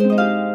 Música